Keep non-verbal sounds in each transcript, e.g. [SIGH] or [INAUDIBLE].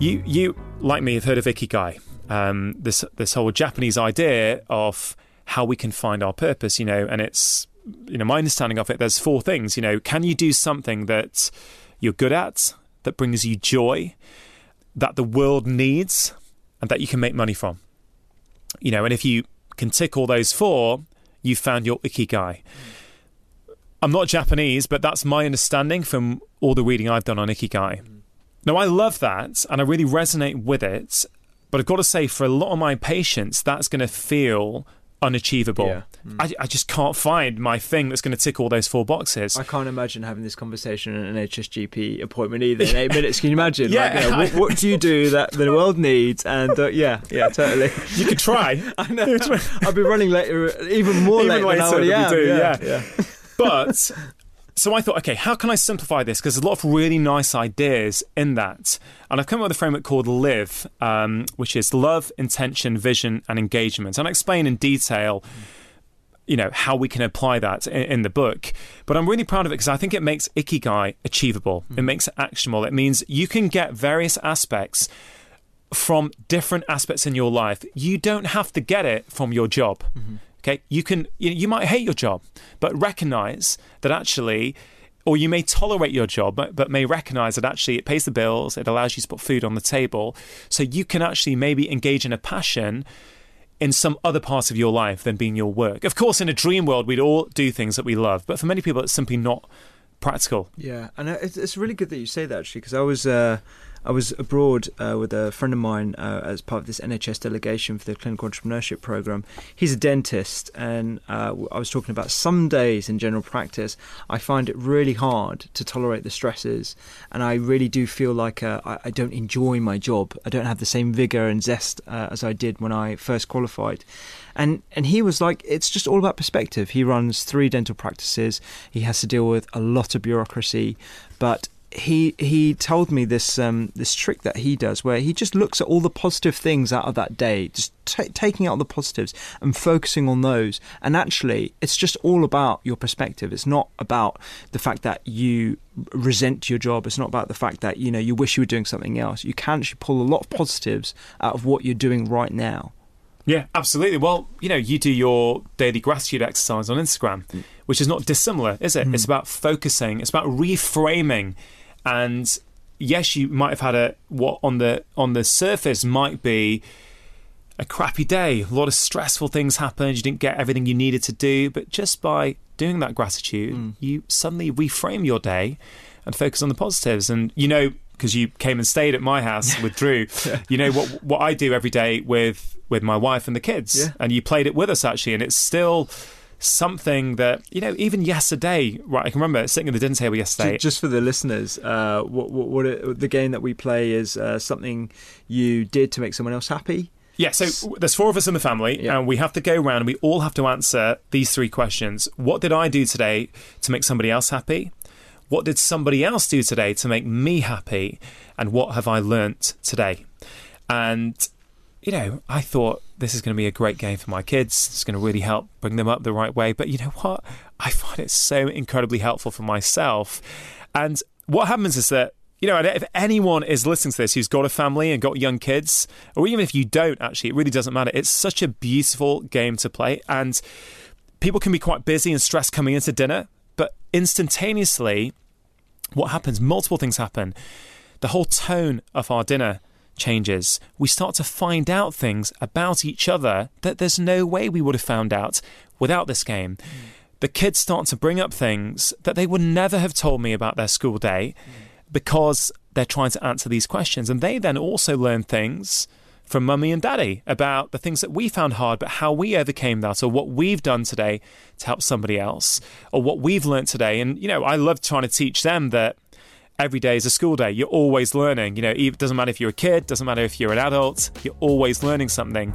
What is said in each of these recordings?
You, you like me, have heard of ikigai. Um, this this whole Japanese idea of how we can find our purpose. You know, and it's you know my understanding of it. There's four things. You know, can you do something that you're good at, that brings you joy, that the world needs, and that you can make money from. You know, and if you can tick all those four, you've found your ikigai. I'm not Japanese, but that's my understanding from all the reading I've done on ikigai. Now, I love that and I really resonate with it, but I've got to say, for a lot of my patients, that's going to feel unachievable. Yeah. I, I just can't find my thing that's going to tick all those four boxes. I can't imagine having this conversation at an NHS GP appointment either [LAUGHS] in eight minutes. Can you imagine? Yeah. Like, you know, what, what do you do that the world needs? And uh, yeah, yeah, totally. you could try. [LAUGHS] I know. [LAUGHS] I'll be running later, even more Even late than I already am. we do, yeah, yeah. but so I thought, okay, how can I simplify this? Because there's a lot of really nice ideas in that. And I've come up with a framework called LIVE, um, which is love, intention, vision, and engagement. And I explain in detail, you know, how we can apply that in, in the book. But I'm really proud of it because I think it makes Ikigai achievable. It makes it actionable. It means you can get various aspects from different aspects in your life. You don't have to get it from your job. Okay, you can you, you might hate your job, but recognize that actually, or you may tolerate your job, but, but may recognize that actually it pays the bills, it allows you to put food on the table, so you can actually maybe engage in a passion in some other parts of your life than being your work. Of course, in a dream world, we'd all do things that we love, but for many people, it's simply not practical. Yeah, and it's, it's really good that you say that actually, because I was uh, I was abroad uh, with a friend of mine uh, as part of this NHS delegation for the clinical entrepreneurship program. He's a dentist, and uh, I was talking about some days in general practice, I find it really hard to tolerate the stresses, and I really do feel like uh, I, I don't enjoy my job. I don't have the same vigor and zest uh, as I did when I first qualified and and he was like it's just all about perspective he runs three dental practices he has to deal with a lot of bureaucracy but he he told me this um, this trick that he does where he just looks at all the positive things out of that day just ta taking out the positives and focusing on those. And actually it's just all about your perspective. It's not about the fact that you resent your job. It's not about the fact that you know you wish you were doing something else. You can actually pull a lot of positives out of what you're doing right now. Yeah, absolutely. Well, you know, you do your daily gratitude exercise on Instagram, which is not dissimilar, is it? It's about focusing, it's about reframing. And yes, you might have had a what on the on the surface might be a crappy day. A lot of stressful things happened. You didn't get everything you needed to do, but just by doing that gratitude, mm. you suddenly reframe your day and focus on the positives. And you know, because you came and stayed at my house with Drew, [LAUGHS] you know what what I do every day with with my wife and the kids. Yeah. And you played it with us actually, and it's still something that you know even yesterday right i can remember sitting at the dinner table yesterday Ju- Just for the listeners, uh, what, what, what it, the game that we play is uh, something you did to make someone else happy. Yeah, so there's four of us in the family, Yeah. and we have to go around and we all have to answer these three questions. What did I do today to make somebody else happy? What did somebody else do today to make me happy? And what have I learnt today? And, you know, I thought this is going to be a great game for my kids. It's going to really help bring them up the right way. But you know what? I find it so incredibly helpful for myself. And what happens is that you know, if anyone is listening to this who's got a family and got young kids, or even if you don't, actually, it really doesn't matter. It's such a beautiful game to play. And people can be quite busy and stressed coming into dinner, but instantaneously, what happens? Multiple things happen. The whole tone of our dinner changes. We start to find out things about each other that there's no way we would have found out without this game. The kids start to bring up things that they would never have told me about their school day because they're trying to answer these questions. And they then also learn things from mummy and daddy about the things that we found hard, but how we overcame that, or what we've done today to help somebody else, or what we've learned today. And, you know, I love trying to teach them that every day is a school day. You're always learning. You know, it doesn't matter if you're a kid, doesn't matter if you're an adult, you're always learning something.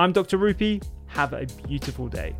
I'm Dr. Rupy. Have a beautiful day.